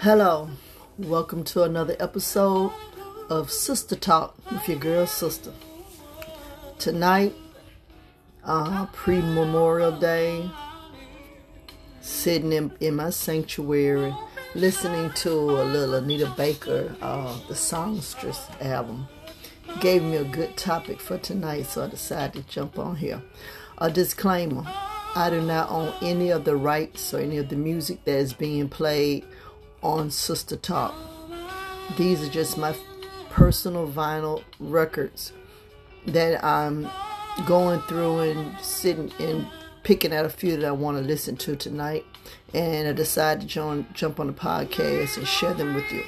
Hello, welcome to another episode of Sister Talk with your girl sister. Tonight, uh, pre Memorial Day, sitting in, in my sanctuary, listening to a little Anita Baker, uh, the Songstress album. Gave me a good topic for tonight, so I decided to jump on here. A disclaimer I do not own any of the rights or any of the music that is being played on Sister Talk. These are just my personal vinyl records that I'm going through and sitting and picking out a few that I want to listen to tonight. And I decided to join, jump on the podcast and share them with you.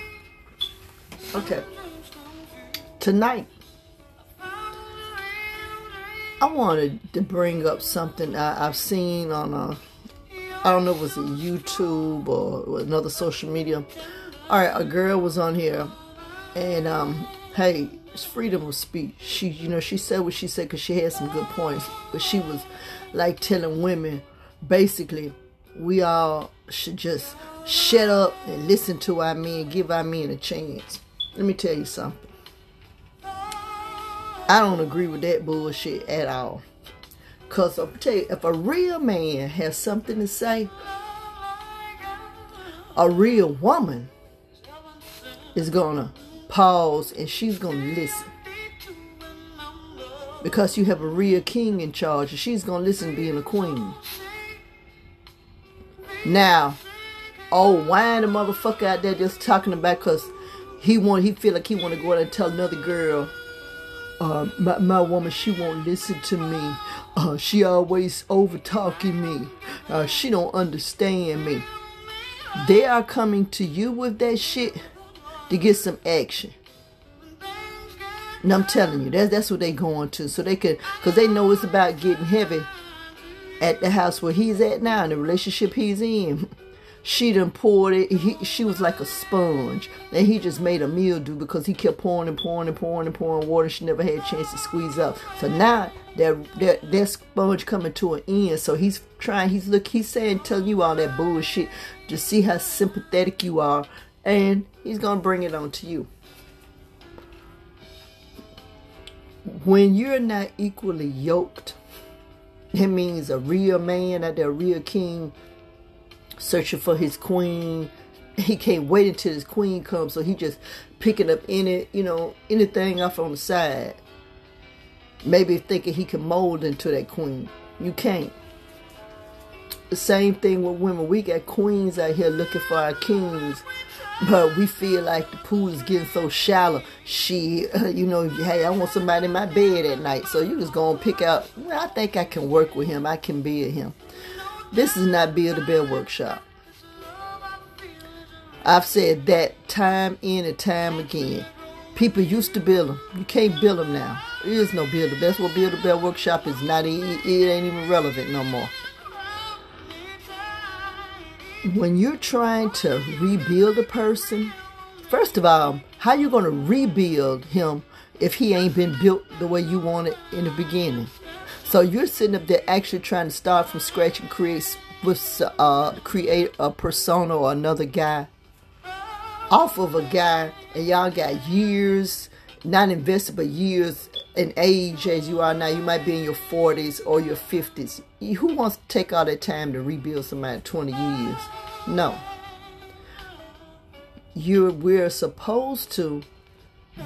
Okay. Tonight, I wanted to bring up something I, have seen on a I don't know if it was YouTube or another social media. All right, a girl was on here, and um, hey, it's freedom of speech. She, you know, she said what she said because she had some good points, but she was like telling women, basically, we all should just shut up and listen to our men, give our men a chance. Let me tell you something. I don't agree with that bullshit at all. Because I'll tell you, if a real man has something to say, a real woman is going to pause and she's going to listen. Because you have a real king in charge and she's going to listen being a queen. Now, oh, why the motherfucker out there just talking about because he want he feel like he want to go out and tell another girl uh, my, my woman, she won't listen to me. Uh, she always over talking me. Uh, she don't understand me. They are coming to you with that shit to get some action. And I'm telling you, that's that's what they going to. So they could, cause they know it's about getting heavy at the house where he's at now, in the relationship he's in. she done poured it. He, she was like a sponge. And he just made a meal do because he kept pouring and pouring and pouring and pouring water. She never had a chance to squeeze up. So now that that that sponge coming to an end. So he's trying, he's look, he's saying, telling you all that bullshit to see how sympathetic you are. And he's gonna bring it on to you. When you're not equally yoked, it means a real man, that a real king searching for his queen. He can't wait until his queen comes, so he just picking up any, you know, anything off on the side. Maybe thinking he can mold into that queen. You can't. The same thing with women. We got queens out here looking for our kings, but we feel like the pool is getting so shallow. She, uh, you know, hey, I want somebody in my bed at night. So you just gonna pick out. Well, I think I can work with him. I can be with him. This is not Build a Bear Workshop. I've said that time in and time again. People used to build them. You can't build them now. There is no build a bear. That's what Build a Bear Workshop is not. It ain't even relevant no more. When you're trying to rebuild a person, first of all, how you to rebuild him if he ain't been built the way you wanted in the beginning? So you're sitting up there actually trying to start from scratch and create uh, create a persona or another guy off of a guy, and y'all got years, not invested, but years in age as you are now. You might be in your 40s or your 50s. Who wants to take all that time to rebuild somebody in 20 years? No. You're we're supposed to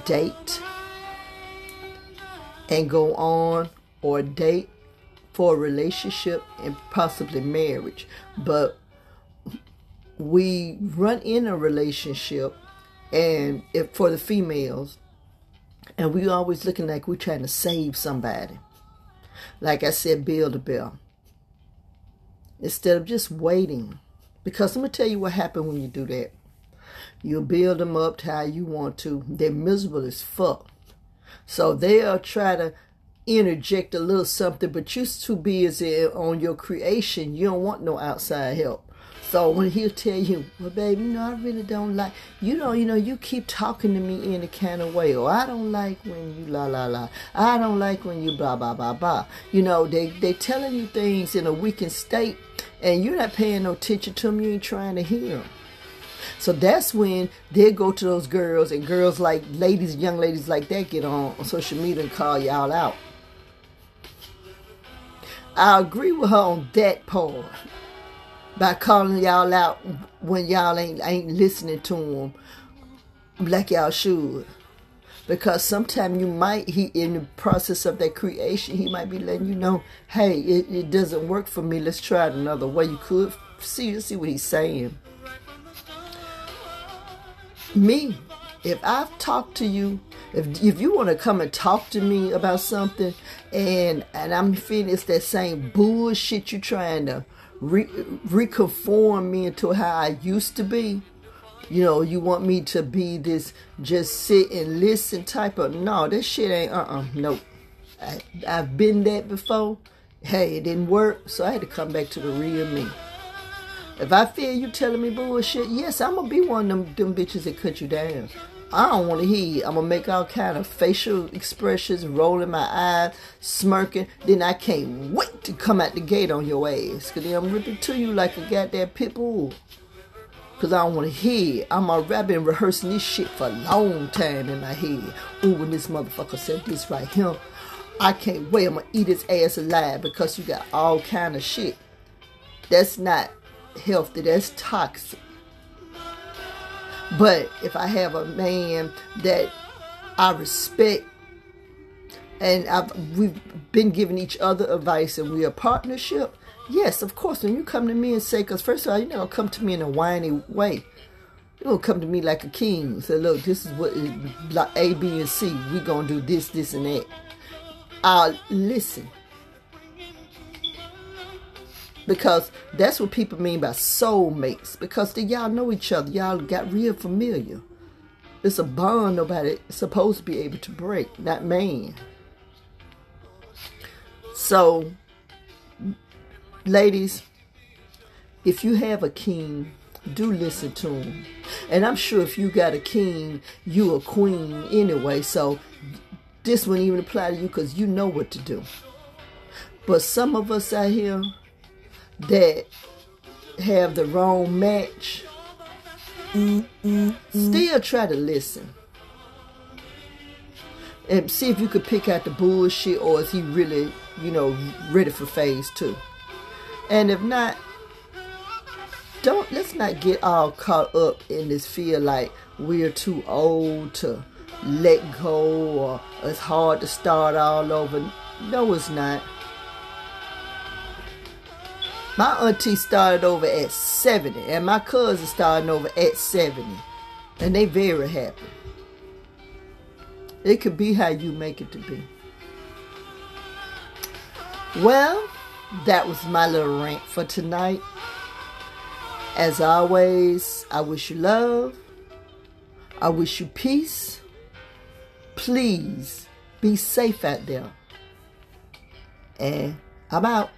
date and go on or date for a relationship and possibly marriage. But we run in a relationship and if for the females and we always looking like we're trying to save somebody. Like I said, build a bill. Instead of just waiting. Because let me tell you what happened when you do that. You build them up to how you want to. They're miserable as fuck. So they'll try to interject a little something, but you're too busy on your creation. You don't want no outside help. So when he'll tell you, well, baby, you know, I really don't like, you know, you know, you keep talking to me in a kind of way, or I don't like when you la la la, I don't like when you blah blah blah blah. You know, they they telling you things in a weakened state, and you're not paying no attention to them. You ain't trying to hear them. So that's when they go to those girls and girls like ladies, young ladies like that get on social media and call y'all out. I agree with her on that part by calling y'all out when y'all ain't ain't listening to them like y'all should. Because sometimes you might he in the process of that creation he might be letting you know, hey, it, it doesn't work for me. Let's try it another way. You could see see what he's saying. Me, if I've talked to you, if if you want to come and talk to me about something, and and I'm feeling it's that same bullshit you're trying to re, reconform me into how I used to be. You know, you want me to be this just sit and listen type of no, this shit ain't uh uh nope. I, I've been that before. Hey, it didn't work, so I had to come back to the real me. If I feel you telling me bullshit, yes, I'm gonna be one of them, them bitches that cut you down. I don't want to hear you. I'm gonna make all kind of facial expressions, rolling my eyes, smirking. Then I can't wait to come out the gate on your ass. Cause then I'm ripping to you like a goddamn pit bull. Cause I don't want to hear. I'm already been rehearsing this shit for a long time in my head. Ooh, when this motherfucker said this right here, I can't wait. I'm gonna eat his ass alive because you got all kind of shit. That's not healthy. That's toxic. But if I have a man that I respect and I've, we've been giving each other advice and we're a partnership, yes, of course, when you come to me and say, because first of all, you're not going to come to me in a whiny way. You're going to come to me like a king. and Say, look, this is what is like A, B, and C. We're going to do this, this, and that. I'll listen. Because that's what people mean by soulmates. Because they, y'all know each other. Y'all got real familiar. It's a bond nobody supposed to be able to break. Not man. So, ladies, if you have a king, do listen to him. And I'm sure if you got a king, you a queen anyway. So this wouldn't even apply to you because you know what to do. But some of us out here, that have the wrong match, still try to listen. And see if you could pick out the bullshit or is he really, you know, ready for phase two. And if not, don't let's not get all caught up in this feel like we're too old to let go or it's hard to start all over. No, it's not. My auntie started over at 70, and my cousin started over at 70. And they very happy. It could be how you make it to be. Well, that was my little rant for tonight. As always, I wish you love. I wish you peace. Please be safe out there. And I'm out.